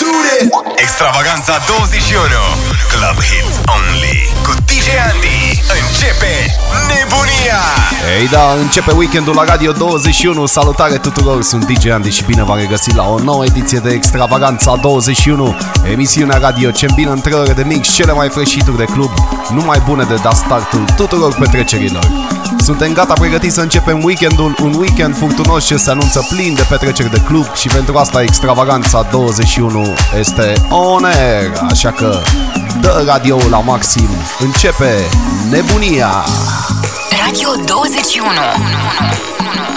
do this Extravaganza 21 Club Hits Only. Cu DJ Andy. Începe nebunia. Ei da, începe weekendul la Radio 21 Salutare tuturor, sunt DJ Andy și bine v-am regăsit la o nouă ediție de Extravaganza 21 Emisiunea radio ce îmbină între ore de mix cele mai fresh de club Numai bune de dat startul tuturor petrecerilor suntem gata pregătiți să începem weekendul, un weekend furtunos ce se anunță plin de petreceri de club și pentru asta extravaganța 21 este on air, așa că dă radio la maxim, începe nebunia! Radio 21 1, 1, 1.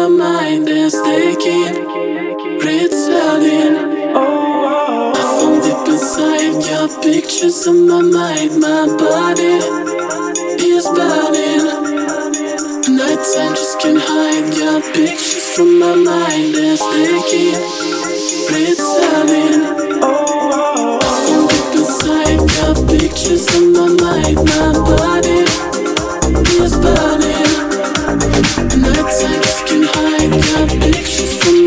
my mind is taking, it's Oh, I found deep inside your pictures in my mind, my body is burning. Nights I just can't hide your pictures from my mind is taking, it's Oh, I found deep inside your pictures in my mind, my body is burning. Nights I just can't Electric from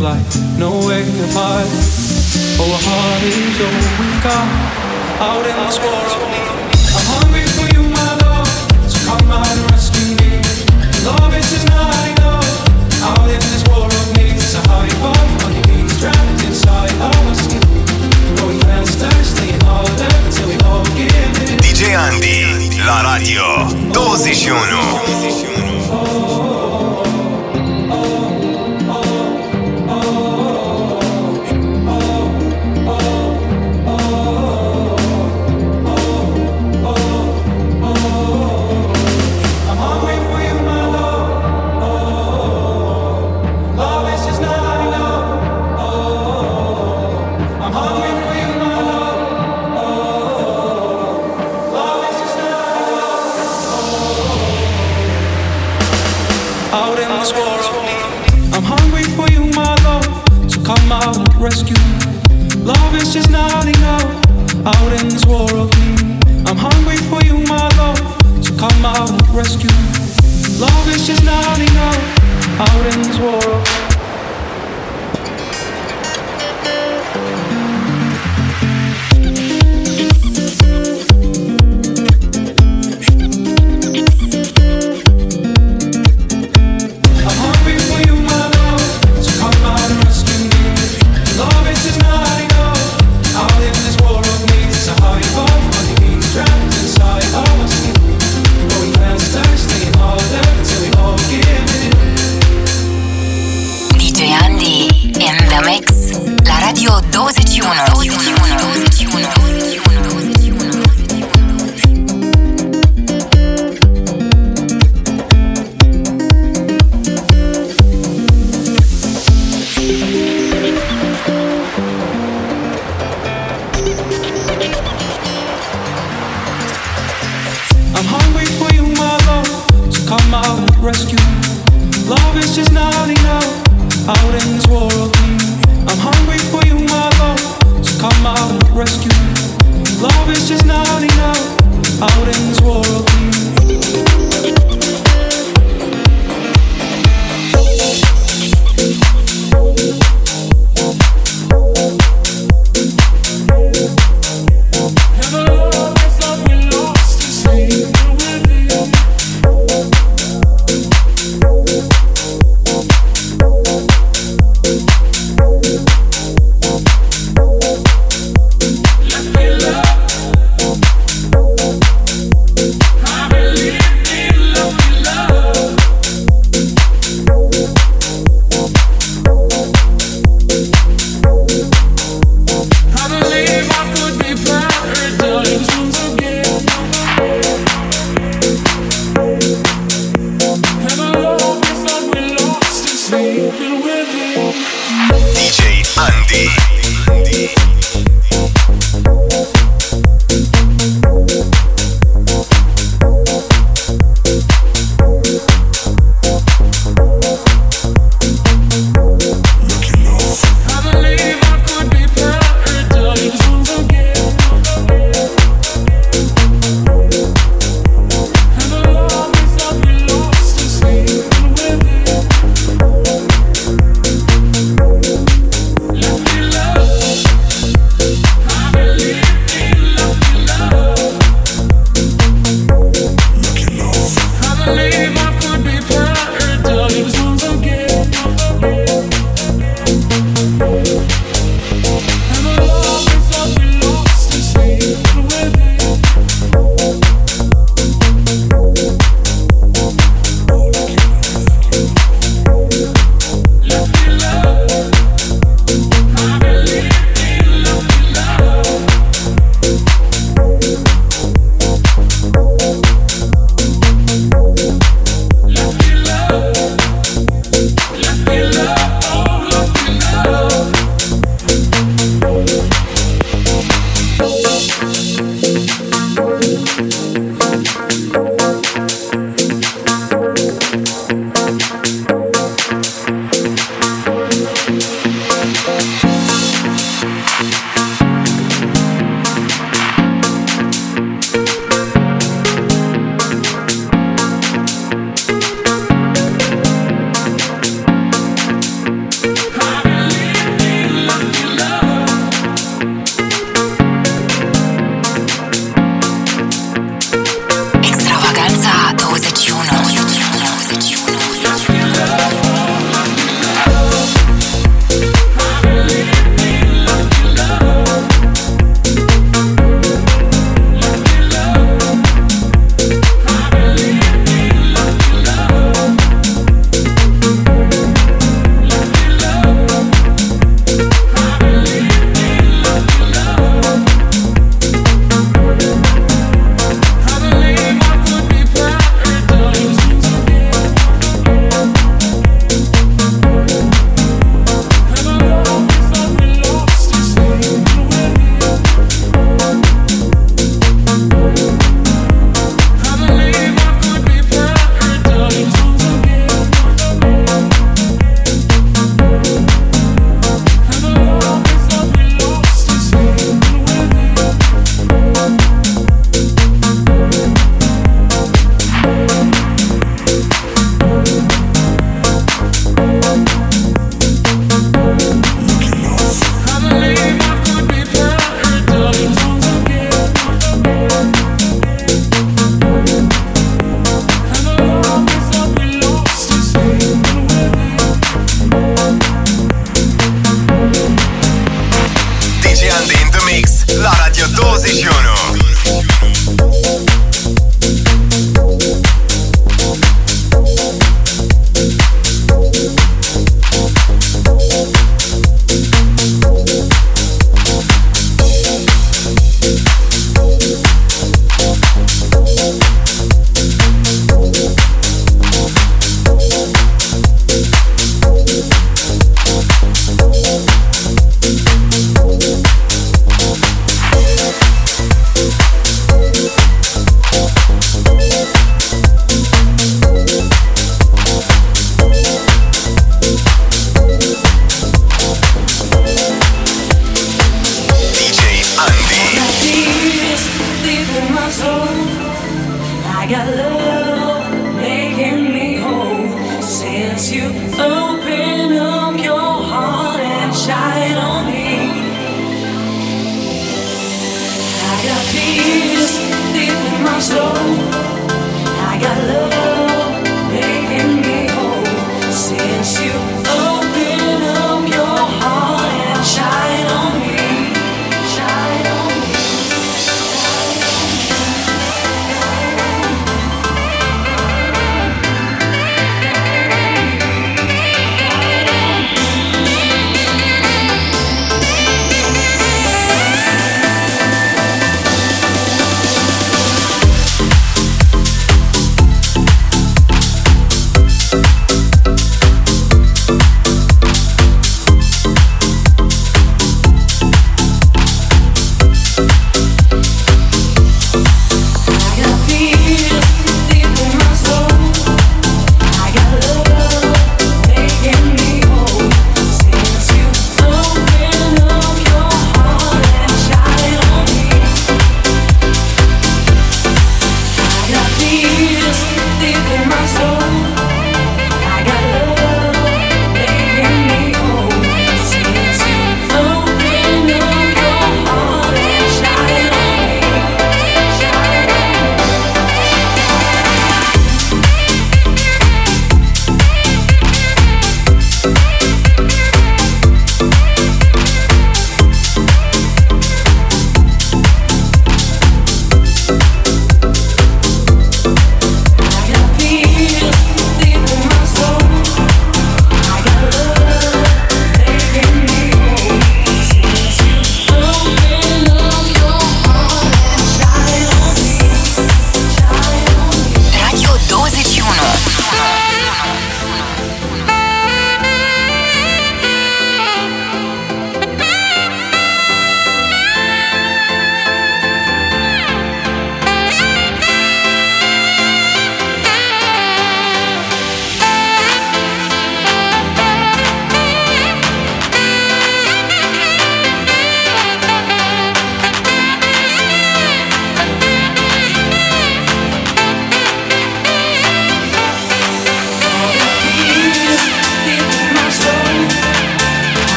no way to hide. Oh, a heart is all we've got out in this war of need. I'm hungry for you, my love, so come out and rescue me. Love is just not enough out in this war of need. So how you fall, funny beats trapped inside our. Going faster, staying harder till we all give. DJ Andy la radio 21. Love is just not enough out in this war of need. I'm hungry for you, my love, so come out and rescue. Love is just not enough out in this war of need.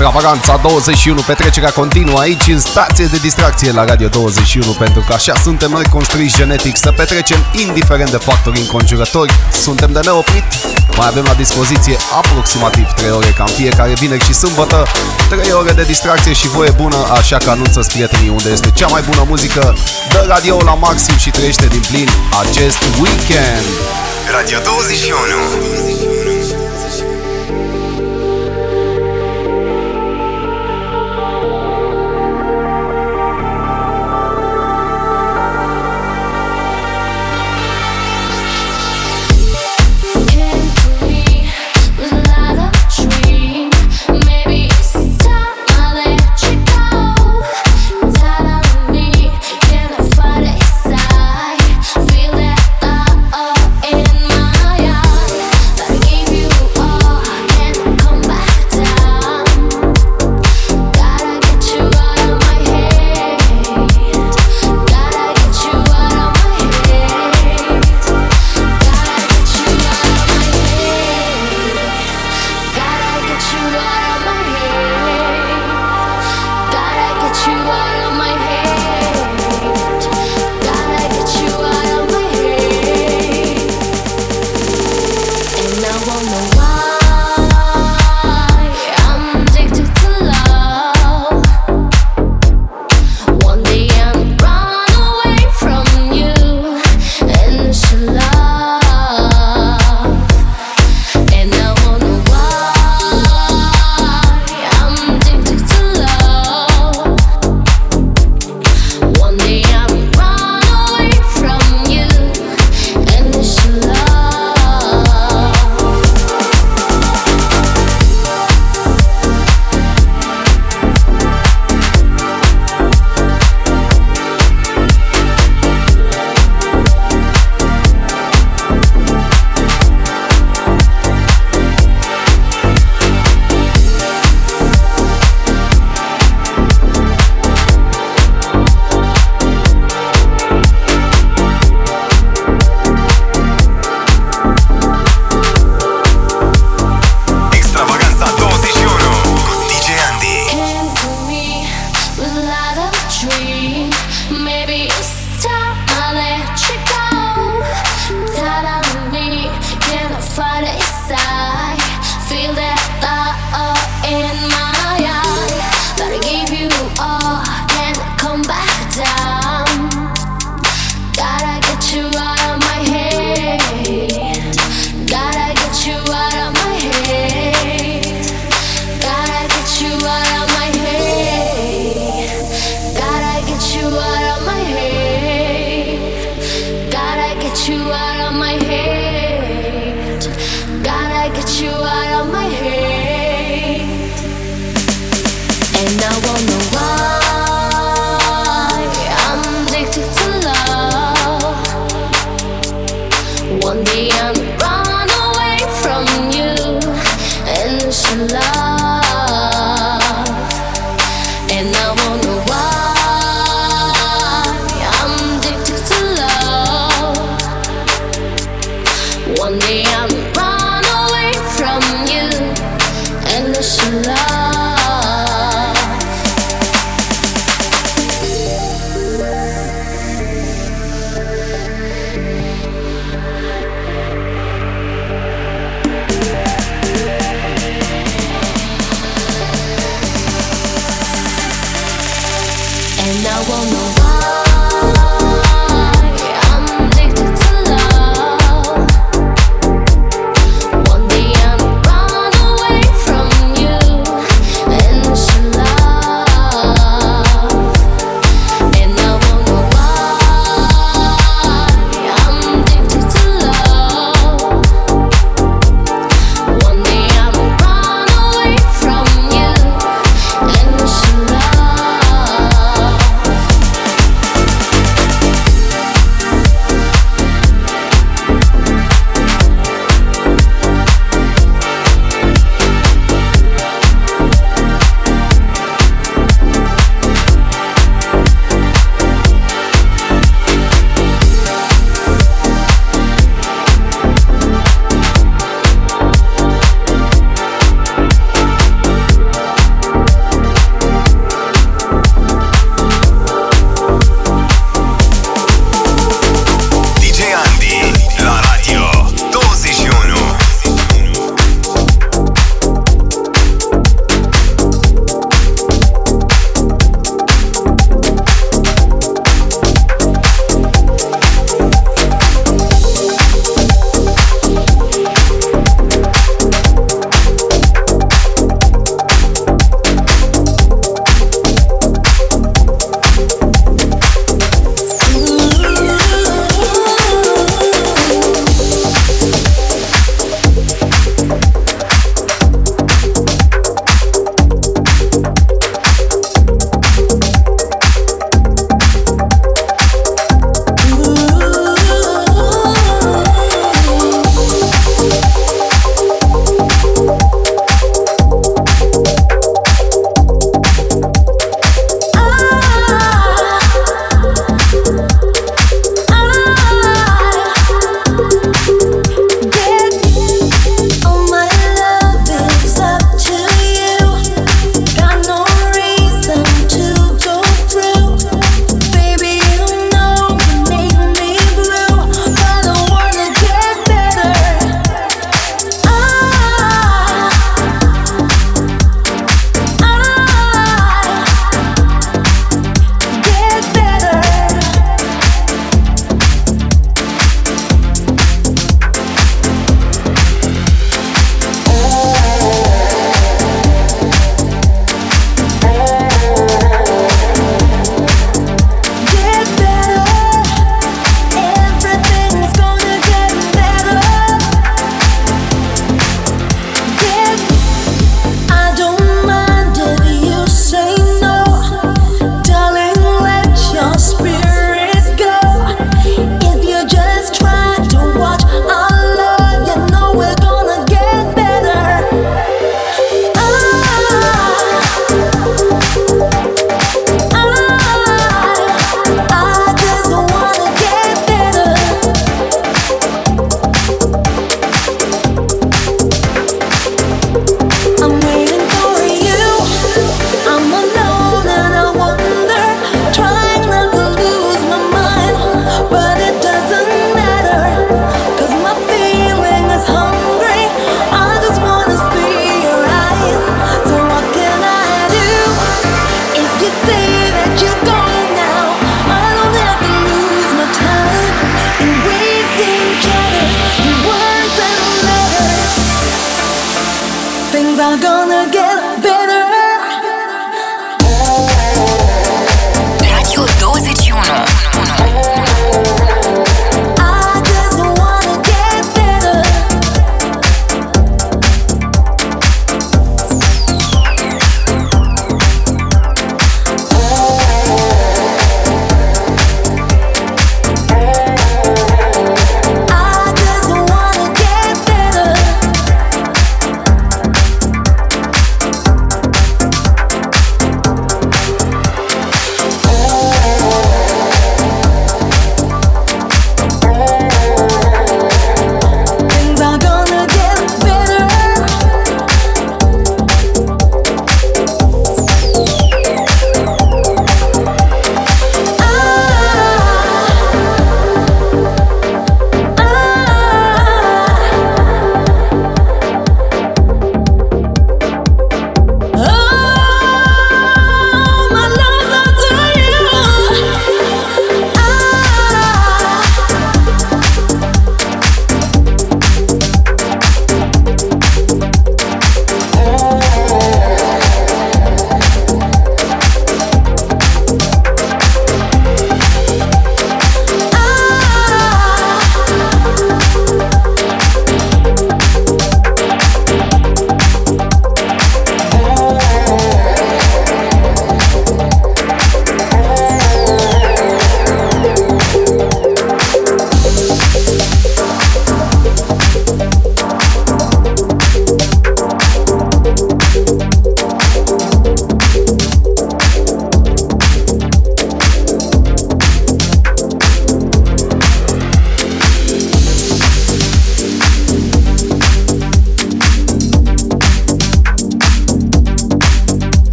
Extravaganța 21, petrecerea continuă aici în stație de distracție la Radio 21 pentru că așa suntem noi construiți genetic să petrecem indiferent de factorii înconjurători. Suntem de neoprit, mai avem la dispoziție aproximativ 3 ore ca în fiecare vineri și sâmbătă, 3 ore de distracție și voie bună, așa că anunță prietenii unde este cea mai bună muzică, dă radio la maxim și trăiește din plin acest weekend. Radio 21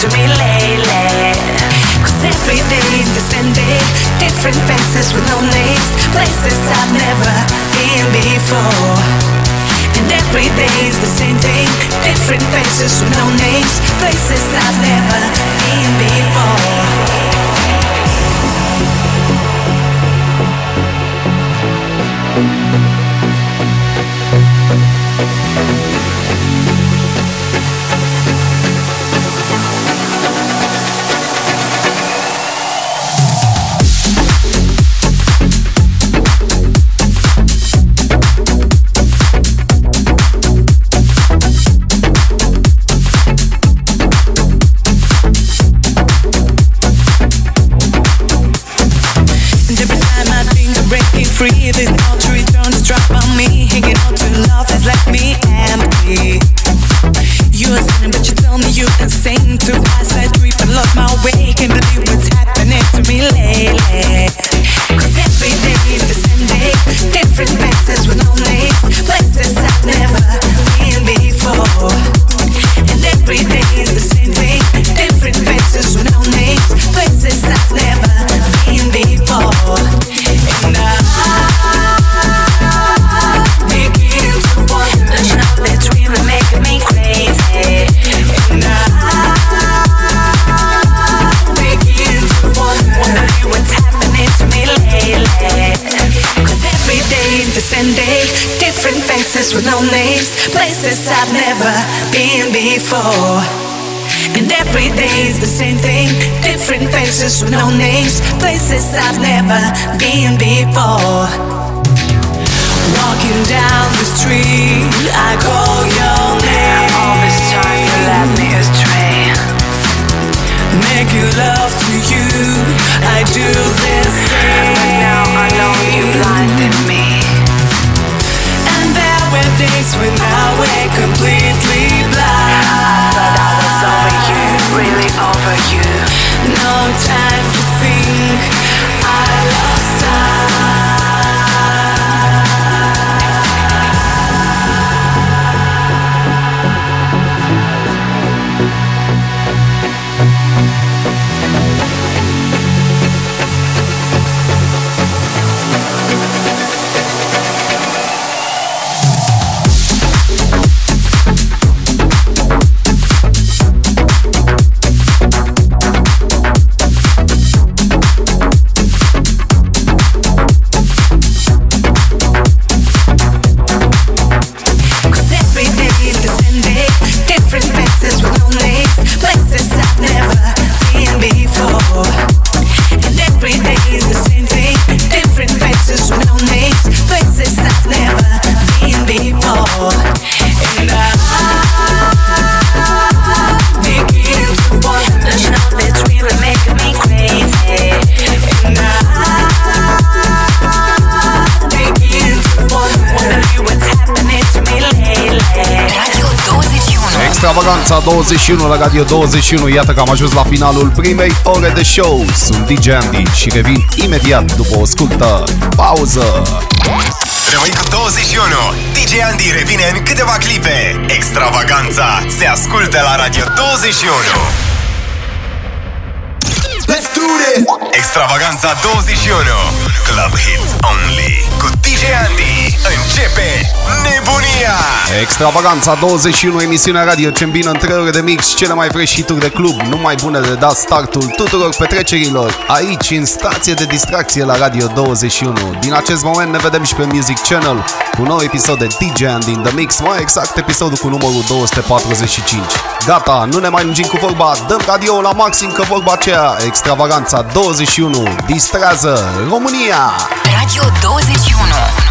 to me lately. Cause every day is the same day. Different faces with no names. Places I've never been before. And every day's the same thing. Different faces with no names. Places I've never been before. faces with no names, places I've never been before. Walking down the street, I call your name. All this time you led me astray. Making love to you, I do the same. But now I know you blinded me. And there were days when I went completely blind. Over you, really over you. No time to think, I lost Extravaganța 21 la Radio 21 Iată că am ajuns la finalul primei ore de show. Sunt DJ Andy și revin imediat după o scurtă pauză. Rămâi cu 21 DJ Andy revine în câteva clipe. Extravaganța se ascultă la Radio 21 Let's do this! Extravaganța 21 Club Hits Only Cu DJ Andy Începe nebunia! Extravaganța 21 emisiunea radio ce îmbină între ore de mix cele mai fresh hituri de club numai bune de dat startul tuturor petrecerilor. Aici în stație de distracție la Radio 21 din acest moment ne vedem și pe Music Channel cu un nou episod de DJ Andy in the Mix mai exact episodul cu numărul 245 gata, nu ne mai lungim cu vorba dăm radio la maxim că vorba aceea. Extravaganța 21 distrează România! Radio 21 21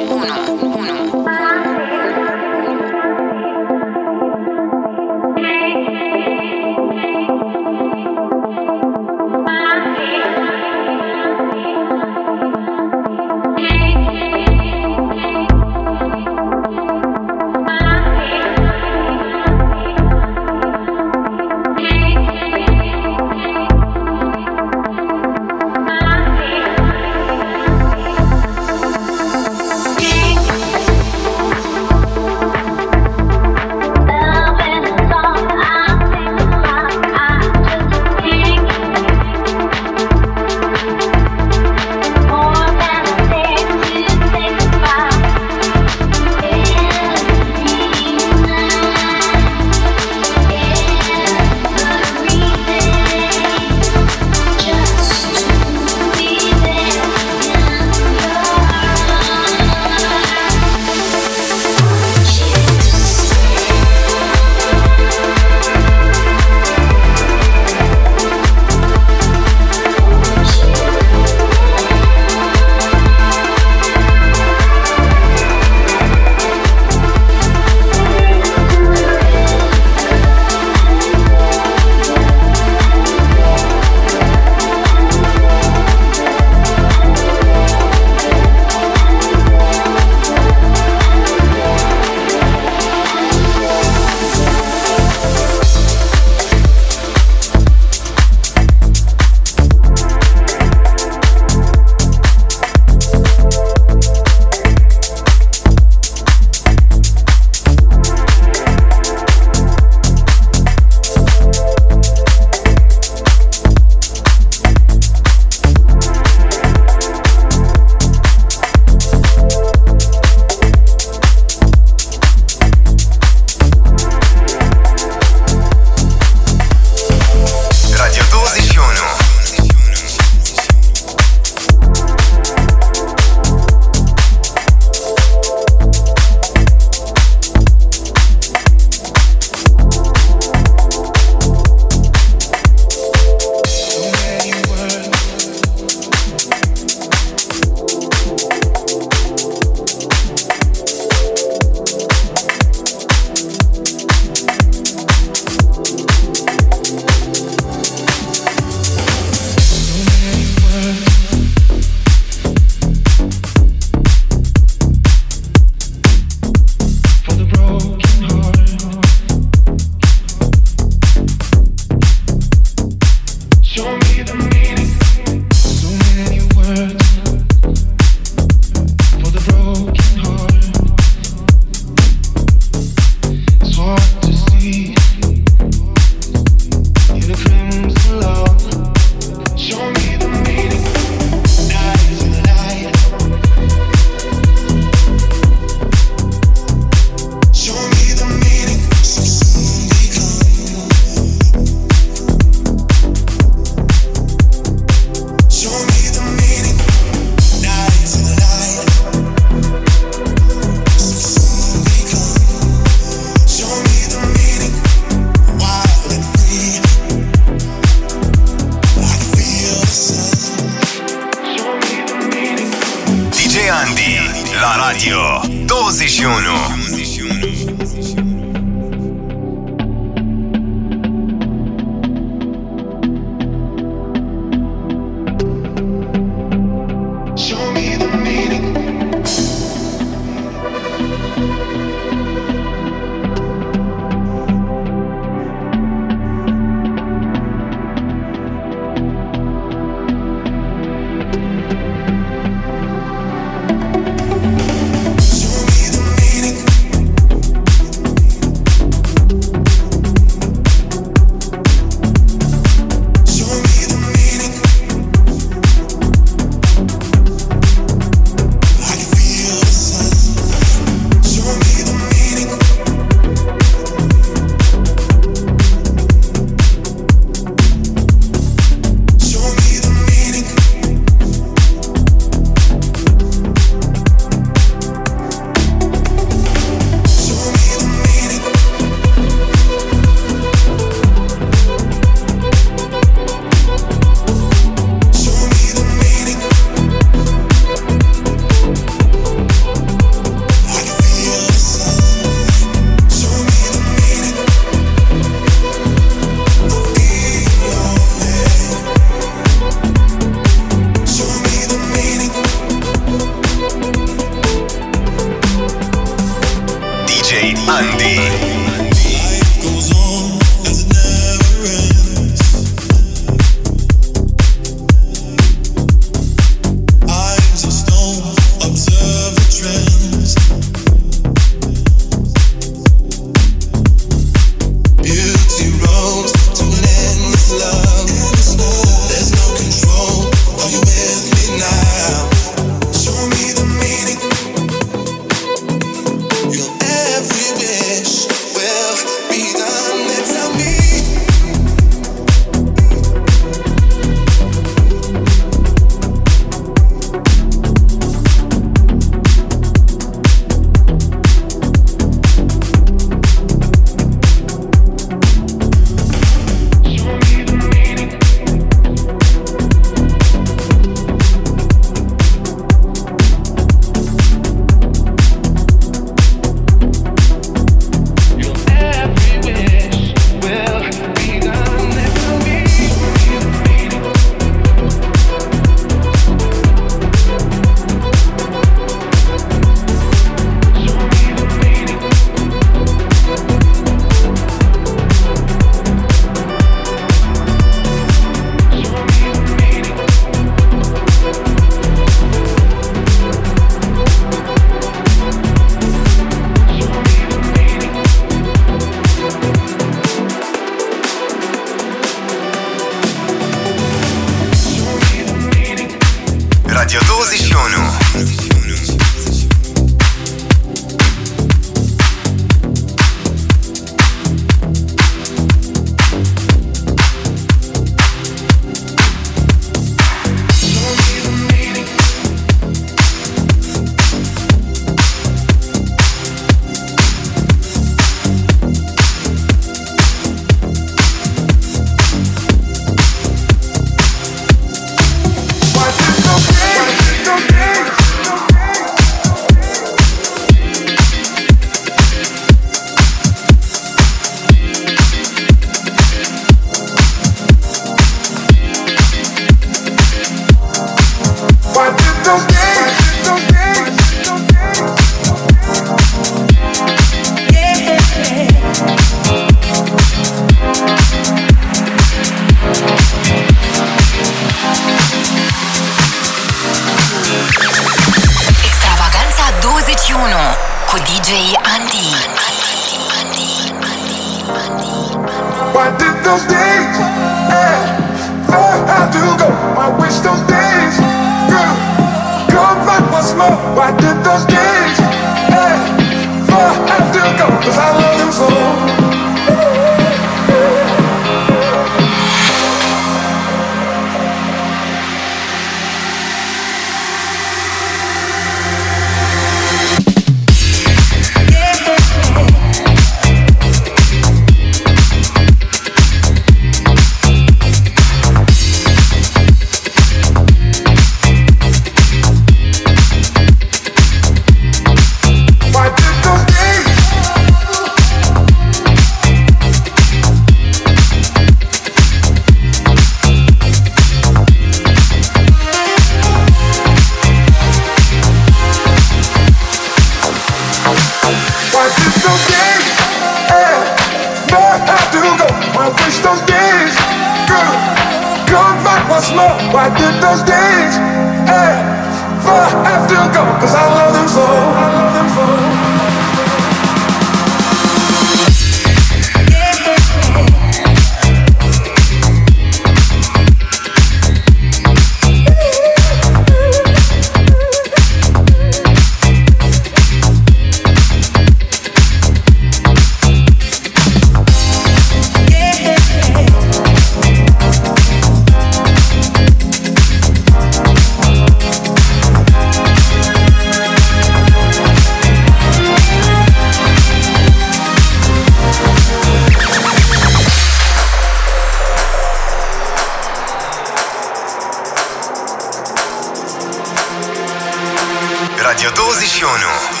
Radio 12 și 1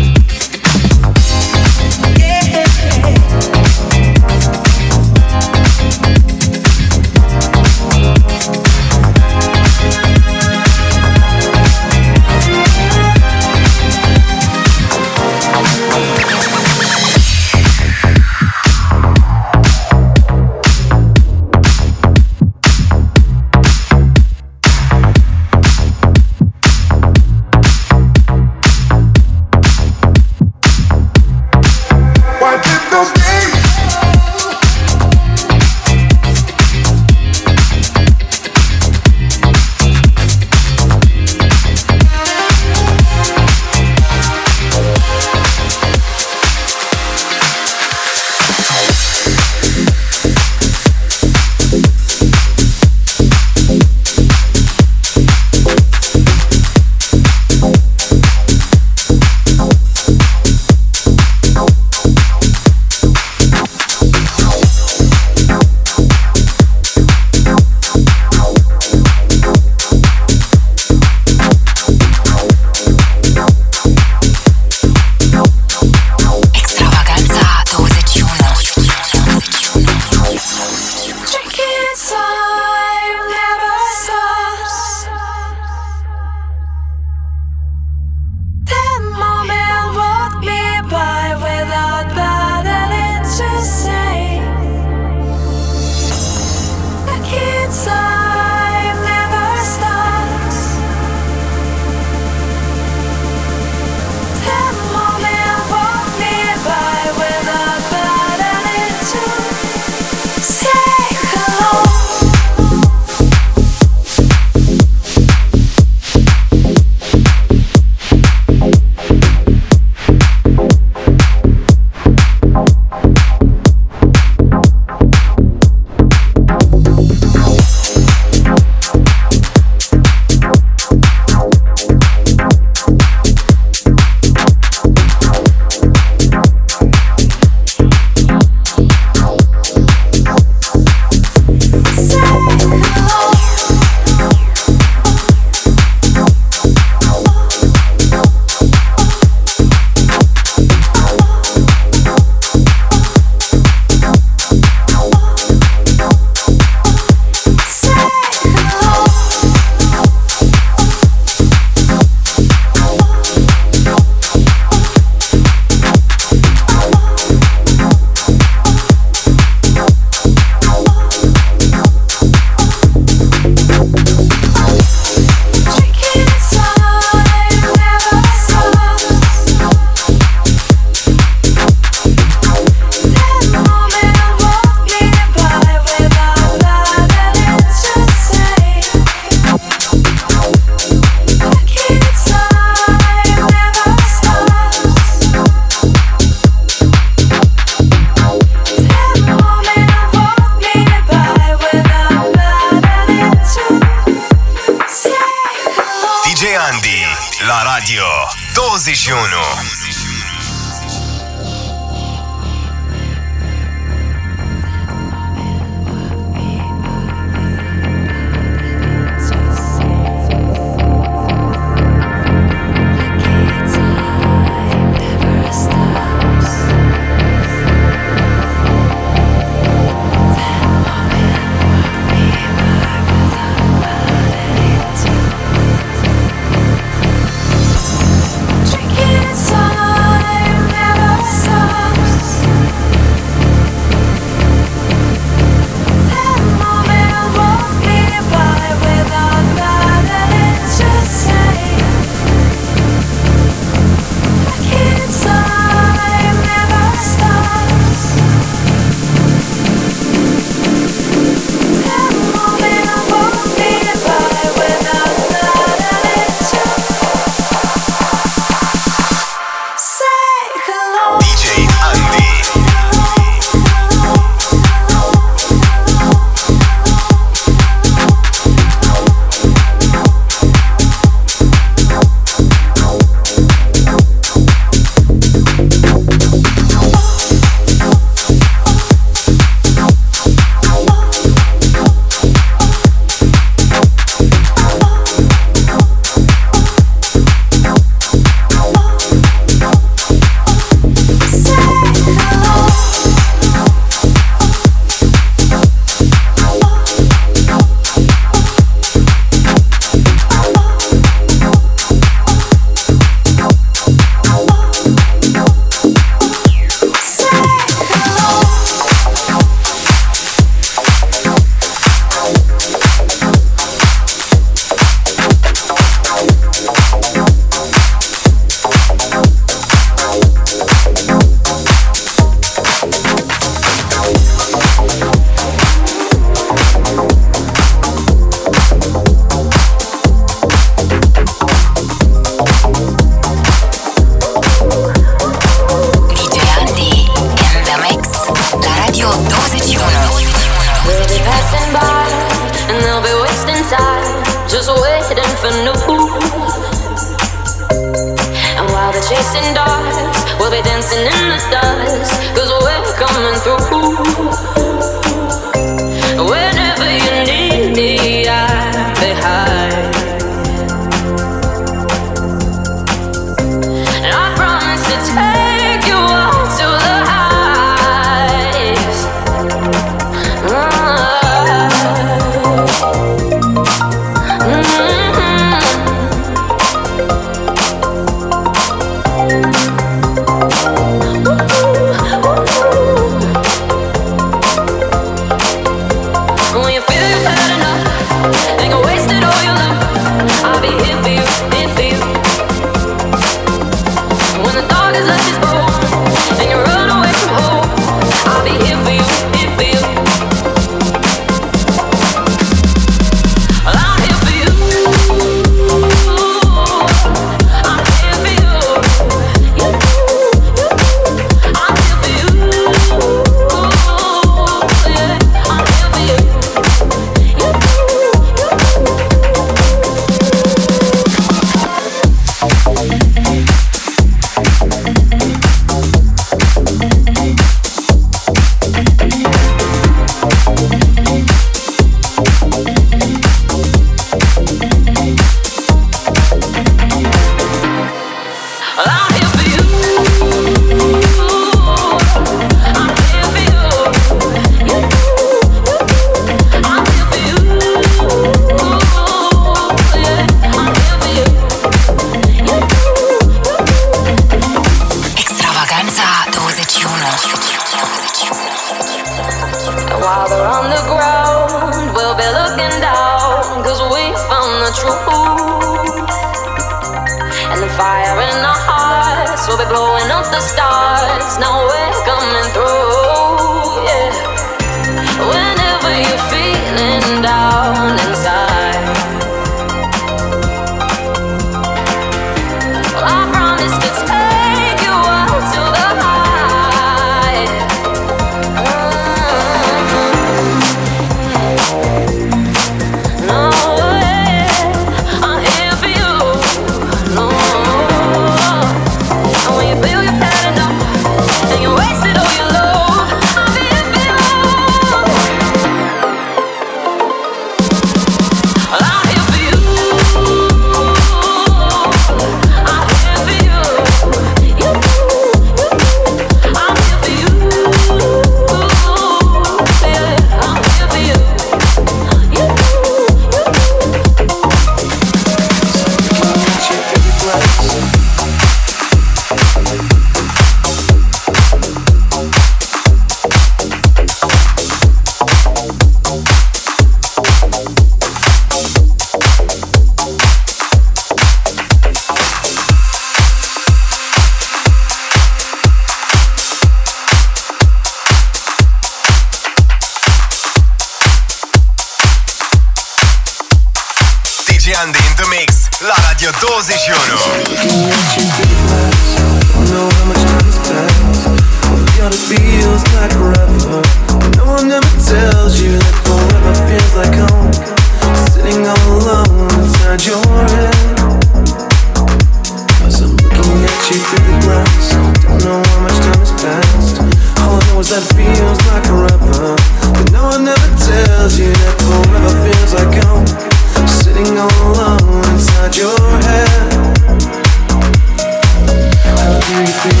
everything.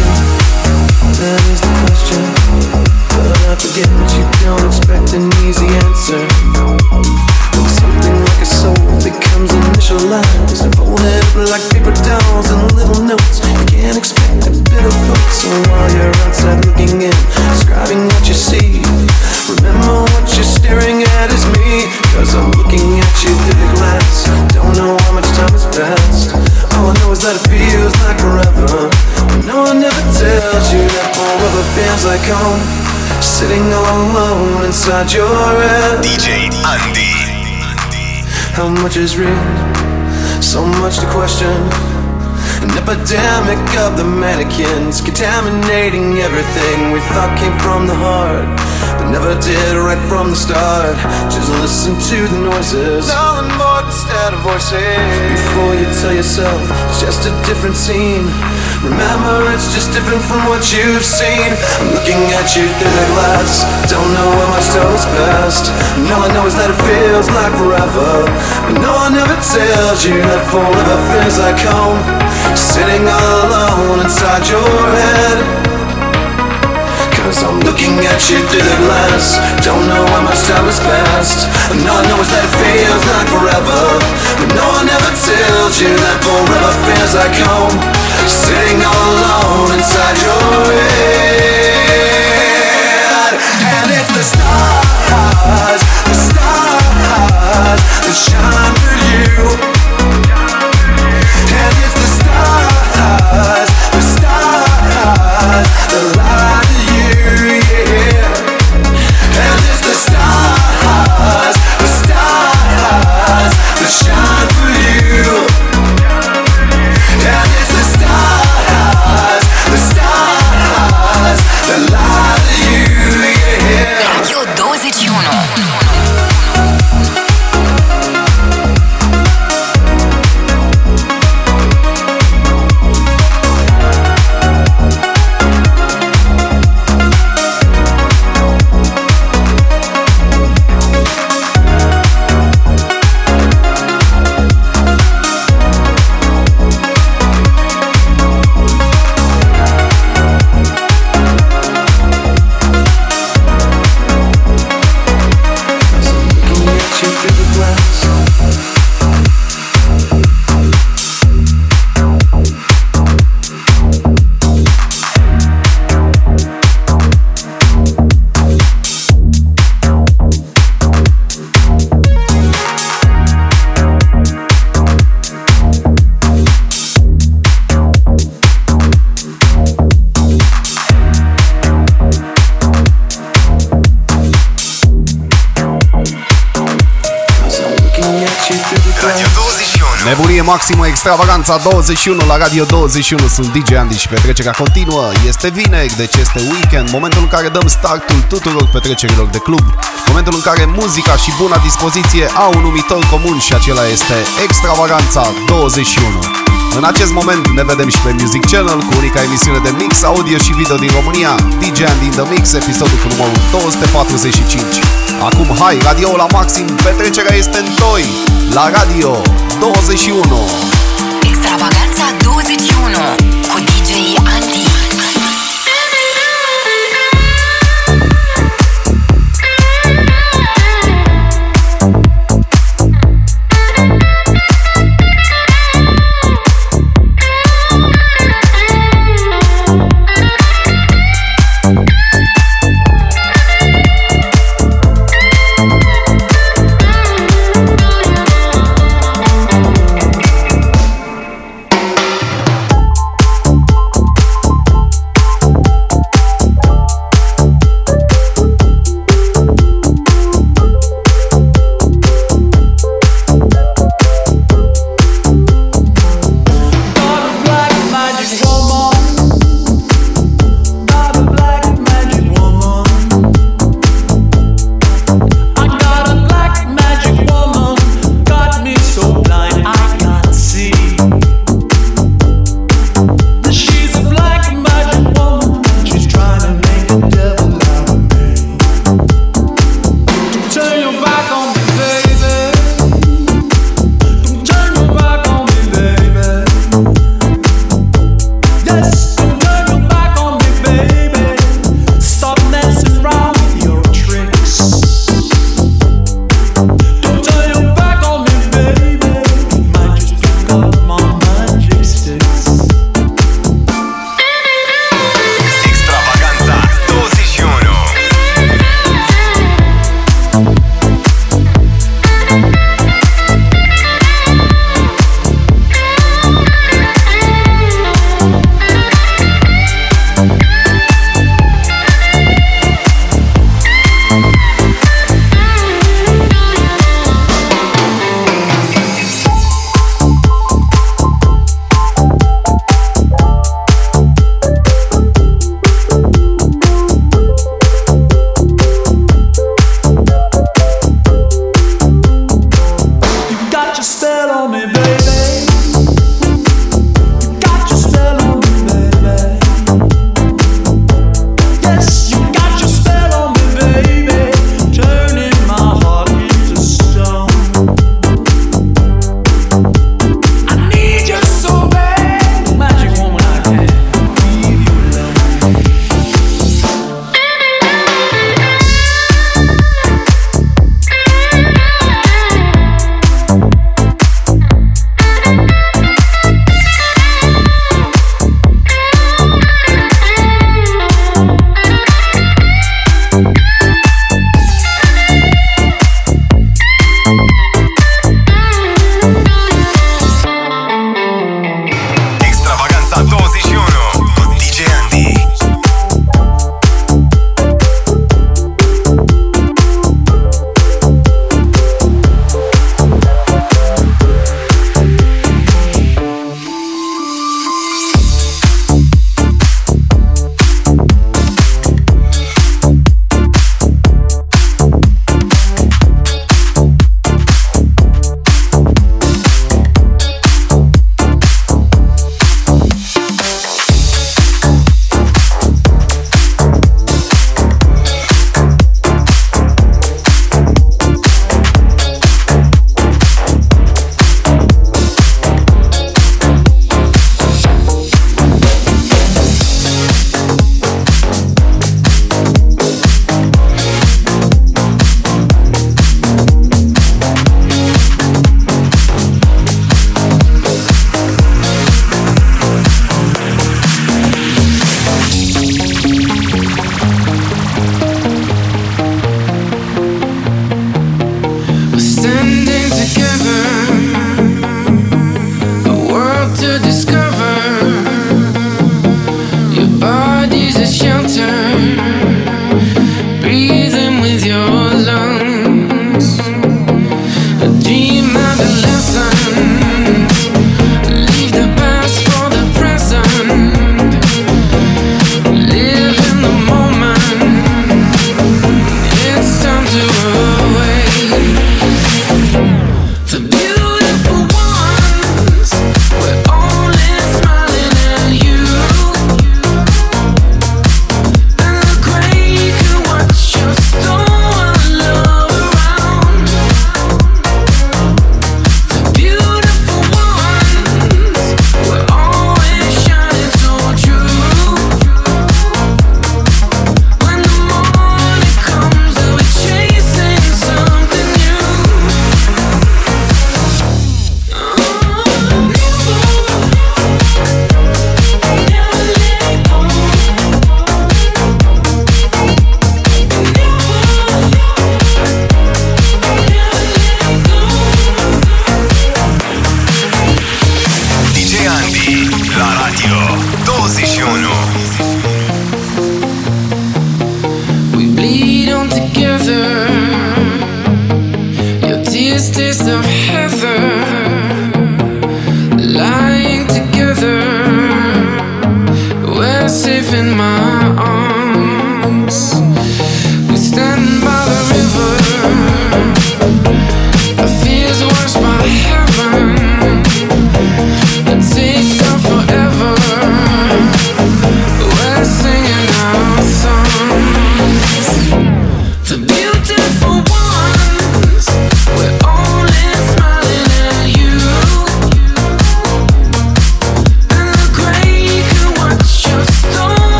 That is inside your head. DJ Andy. How much is real? So much to question. An epidemic of the mannequins contaminating everything we thought came from the heart, but never did right from the start. Just listen to the noises, all and more instead of voices. Before you tell yourself it's just a different scene, remember it's just different from what you've seen. I'm looking at you through the glass, don't know how much time has passed. And all I know is that it feels like forever, but no one ever tells you that forever feels like home. Sitting all alone inside your head. Cause I'm looking at you through the glass. Don't know how much time has passed. And all I know is that it feels like forever. But no one ever tells you that forever feels like home. Sitting all alone inside your head. And it's the stars, the stars that shine for you. Maximă, extravaganța 21 la Radio 21 Sunt DJ Andy și petrecerea continuă. Este vineri, deci este weekend Momentul în care dăm startul tuturor petrecerilor de club. Momentul în care muzica și buna dispoziție au un numitor comun Și acela este extravaganța 21 în acest moment ne vedem și pe Music Channel cu unica emisiune de mix, audio și video din România DJ Andy in the Mix, episodul cu numărul 245 Acum hai, radio la maxim, petrecerea este în toi La Radio 21 Extravaganța 21 cu DJ Andy.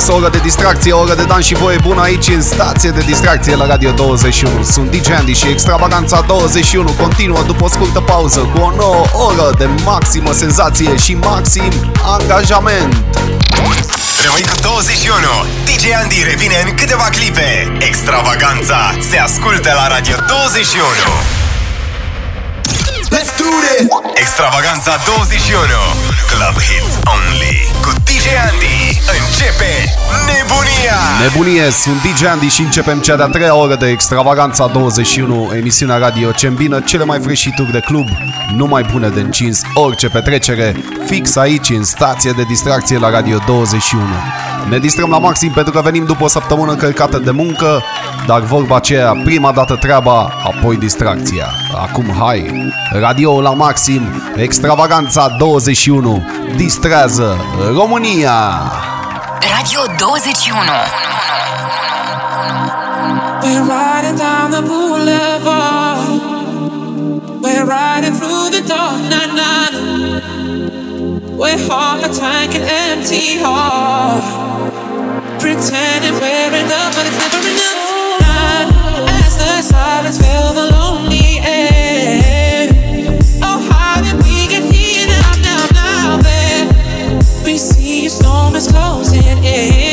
Dus o oră de distracție, o oră de dans și voie bună aici în stație de distracție la Radio 21. Sunt DJ Andy și Extravaganța 21 continuă după o scurtă pauză cu o nouă oră de maximă senzație și maxim angajament. Rămâi cu 21. DJ Andy revine în câteva clipe. Extravaganța se ascultă la Radio 21. Let's do this! Extravaganța 21. Club Hits Only. Cu DJ Andy. Începe nebunia! Nebunie, sunt DJ Andy și începem cea de-a treia oră de Extravaganța 21, emisiunea radio ce îmbină cele mai freșituri de club, nu mai bune de încins orice petrecere, fix aici în stație de distracție la Radio 21. Ne distrăm la maxim pentru că venim după o săptămână încărcată de muncă, dar vorba aceea, prima dată treaba, apoi distracția. Acum hai, radio la maxim, Extravaganța 21, distrează România! Radio 21. We're riding down the boulevard. We're riding through the dark night, night. We're half a tank and empty heart. Pretending we're enough, but it's never enough. Night, as the silence fill the yeah.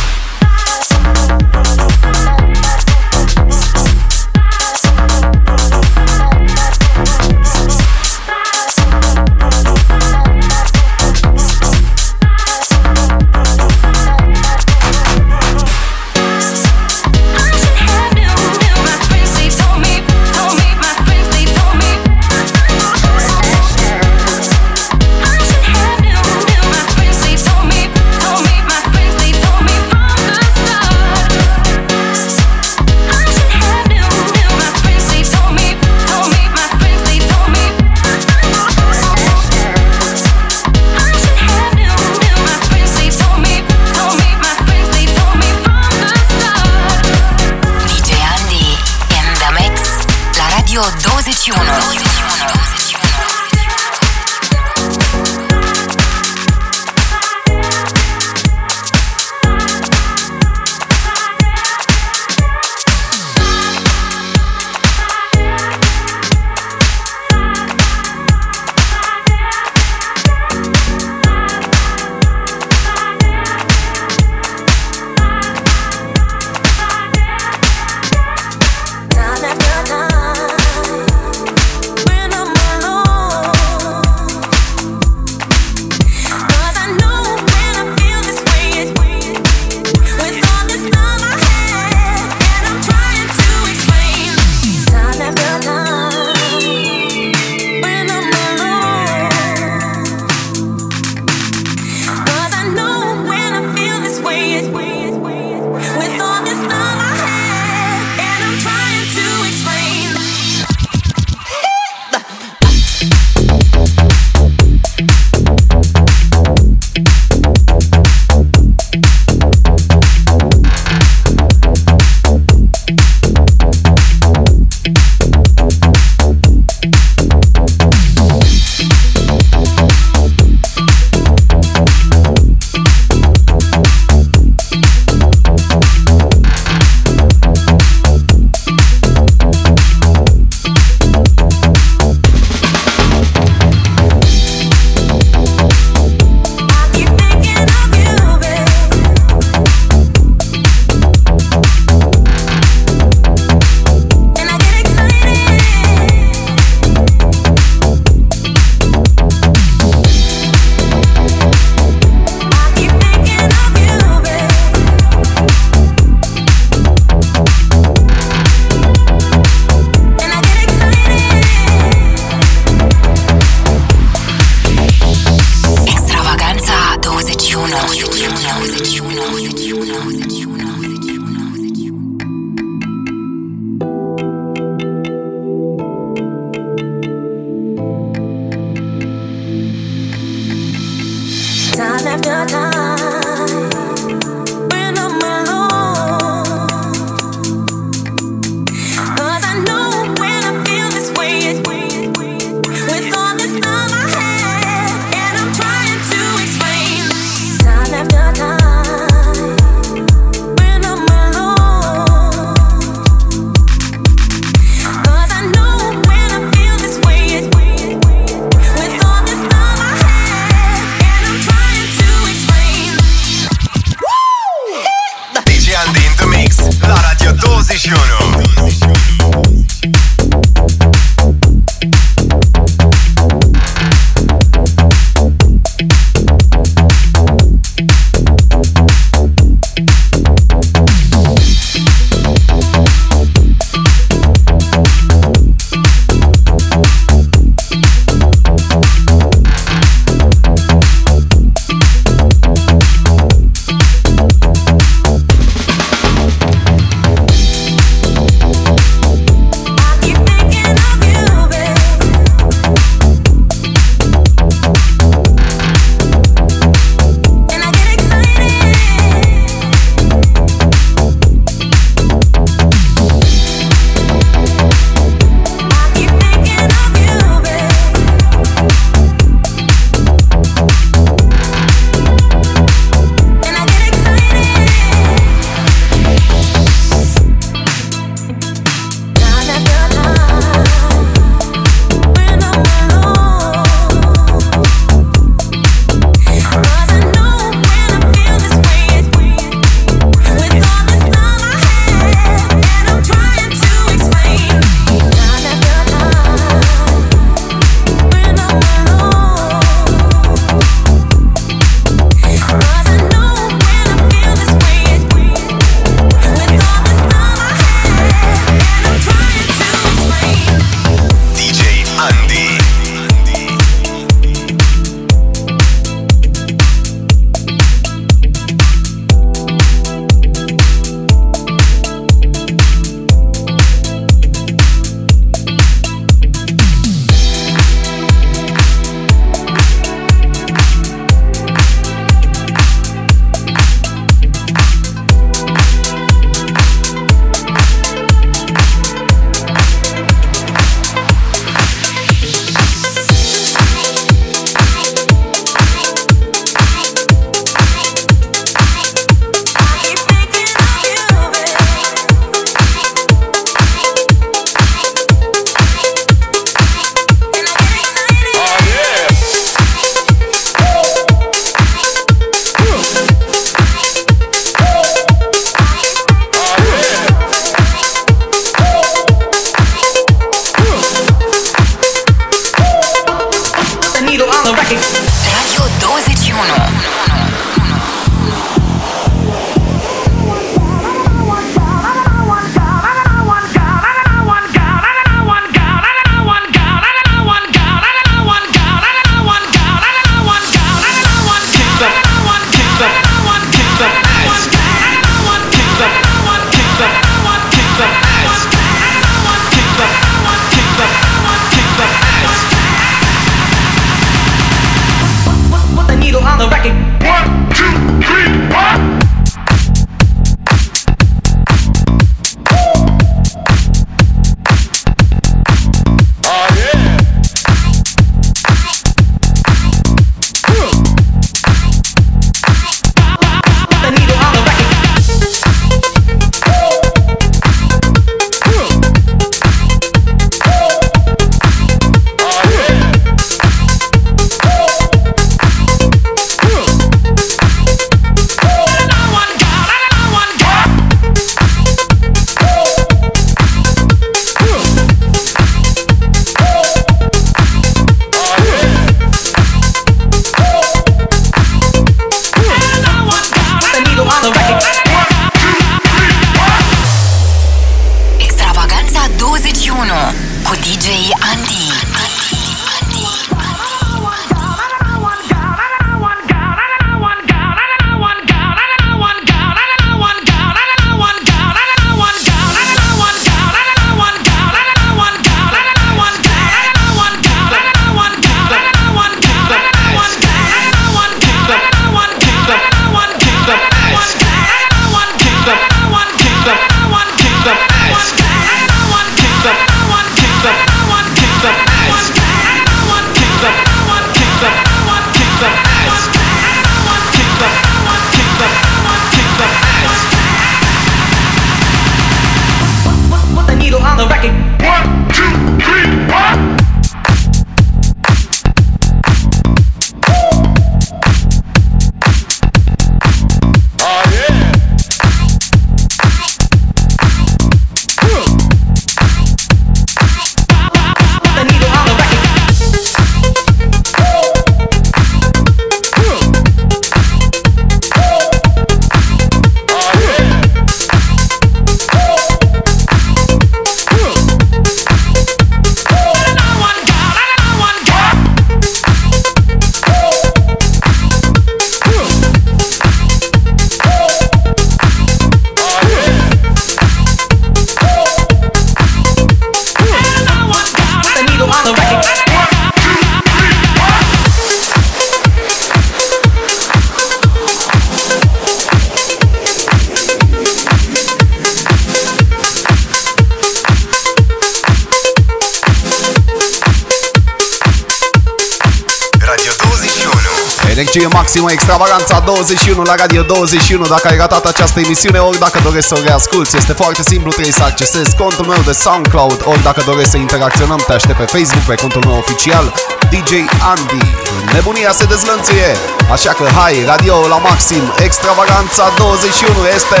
Energie maximă, extravaganța 21 la Radio 21 Dacă ai ratat această emisiune, ori dacă dorești să o reasculti Este foarte simplu, trebuie să accesezi contul meu de SoundCloud Ori dacă dorești să interacționăm, te aștept pe Facebook, pe contul meu oficial DJ Andy. Nebunia se dezlănțuie Așa că hai, radio la maxim. Extravaganța 21 este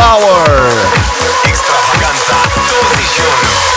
Power! Extravaganța 21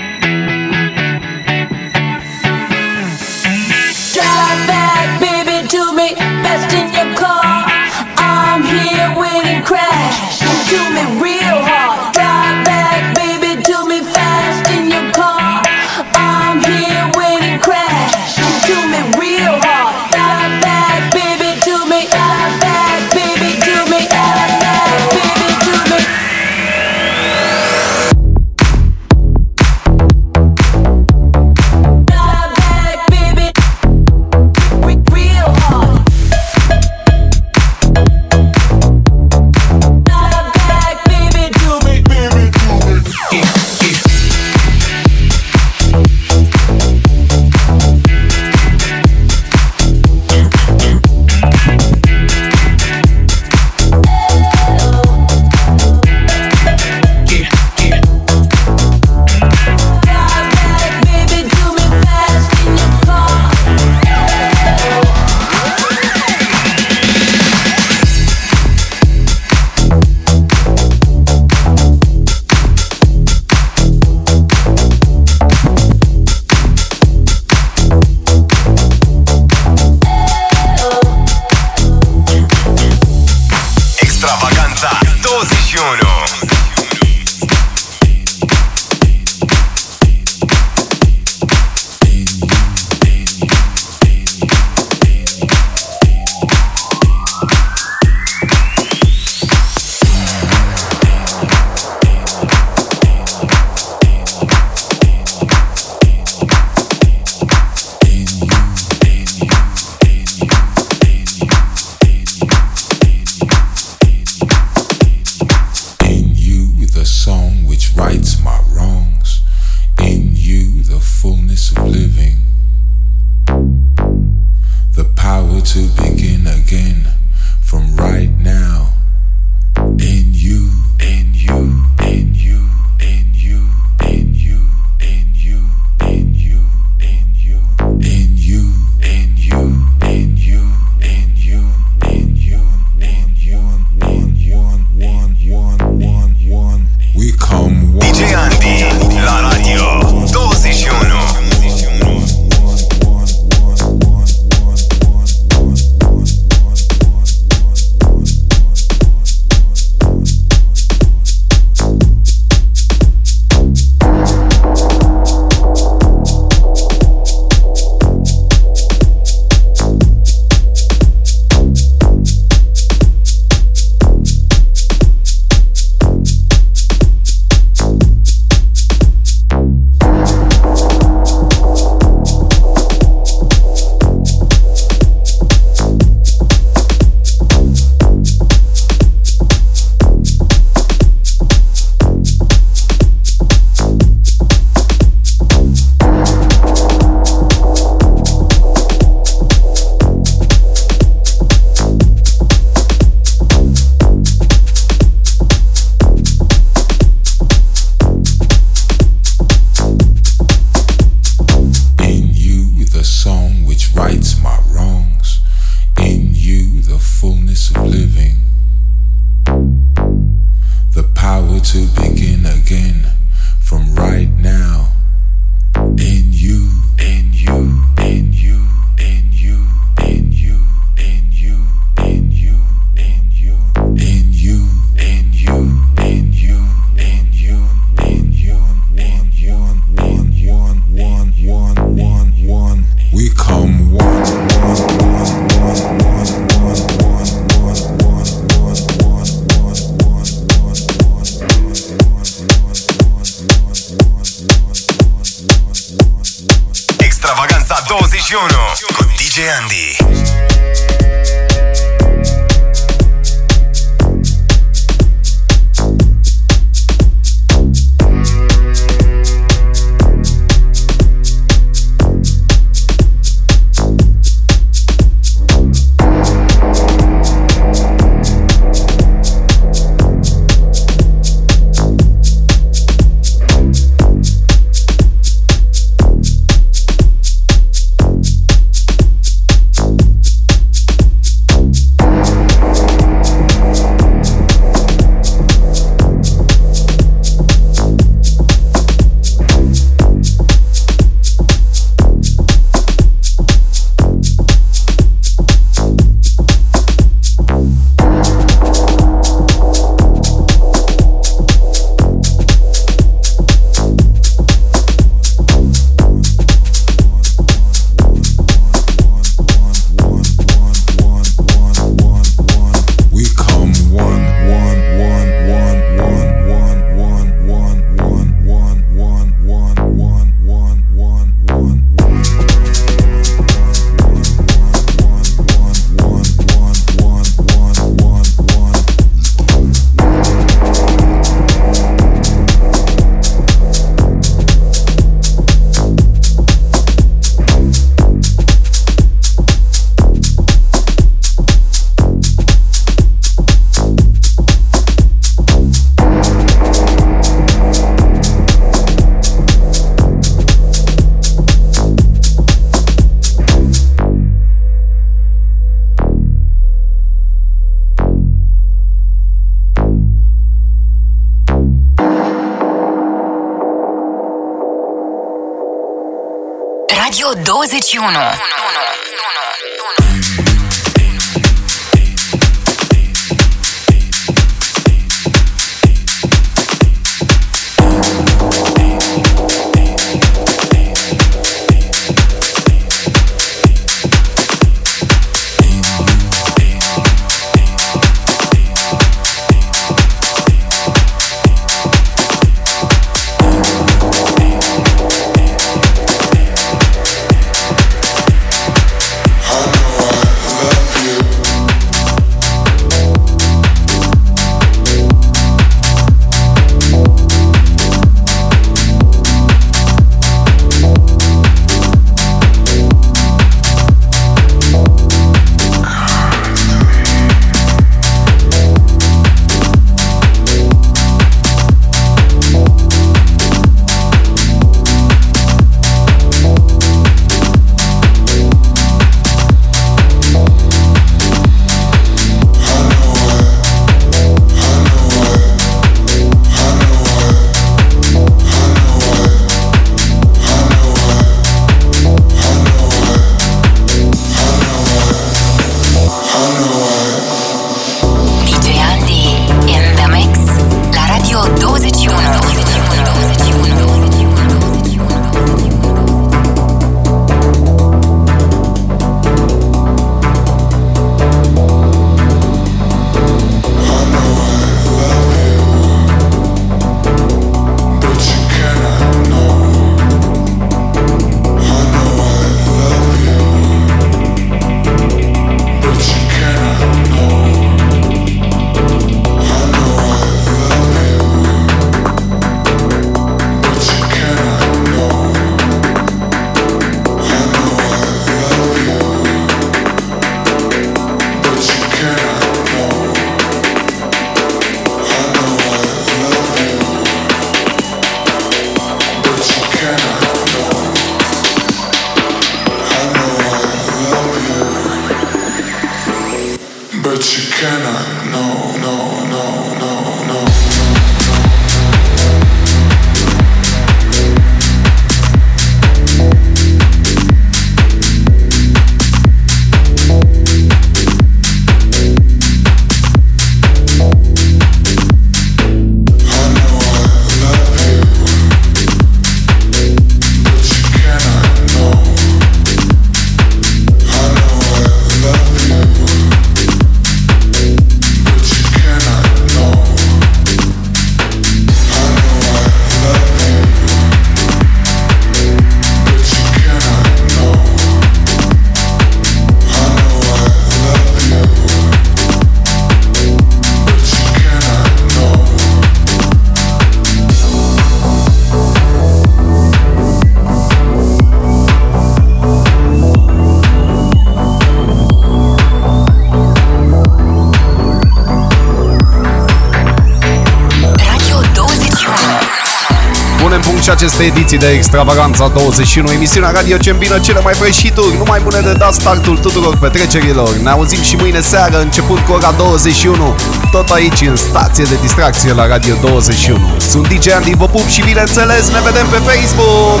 de Extravaganța 21, emisiunea radio ce îmbină cele mai freșituri, numai bune de dat startul tuturor petrecerilor. Ne auzim și mâine seară, începând cu ora 21, tot aici în stație de distracție la Radio 21. Sunt DJ Andy, vă pup și bineînțeles ne vedem pe Facebook!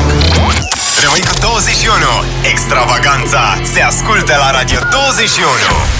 Rămâi cu 21. Extravaganța se ascultă la Radio 21.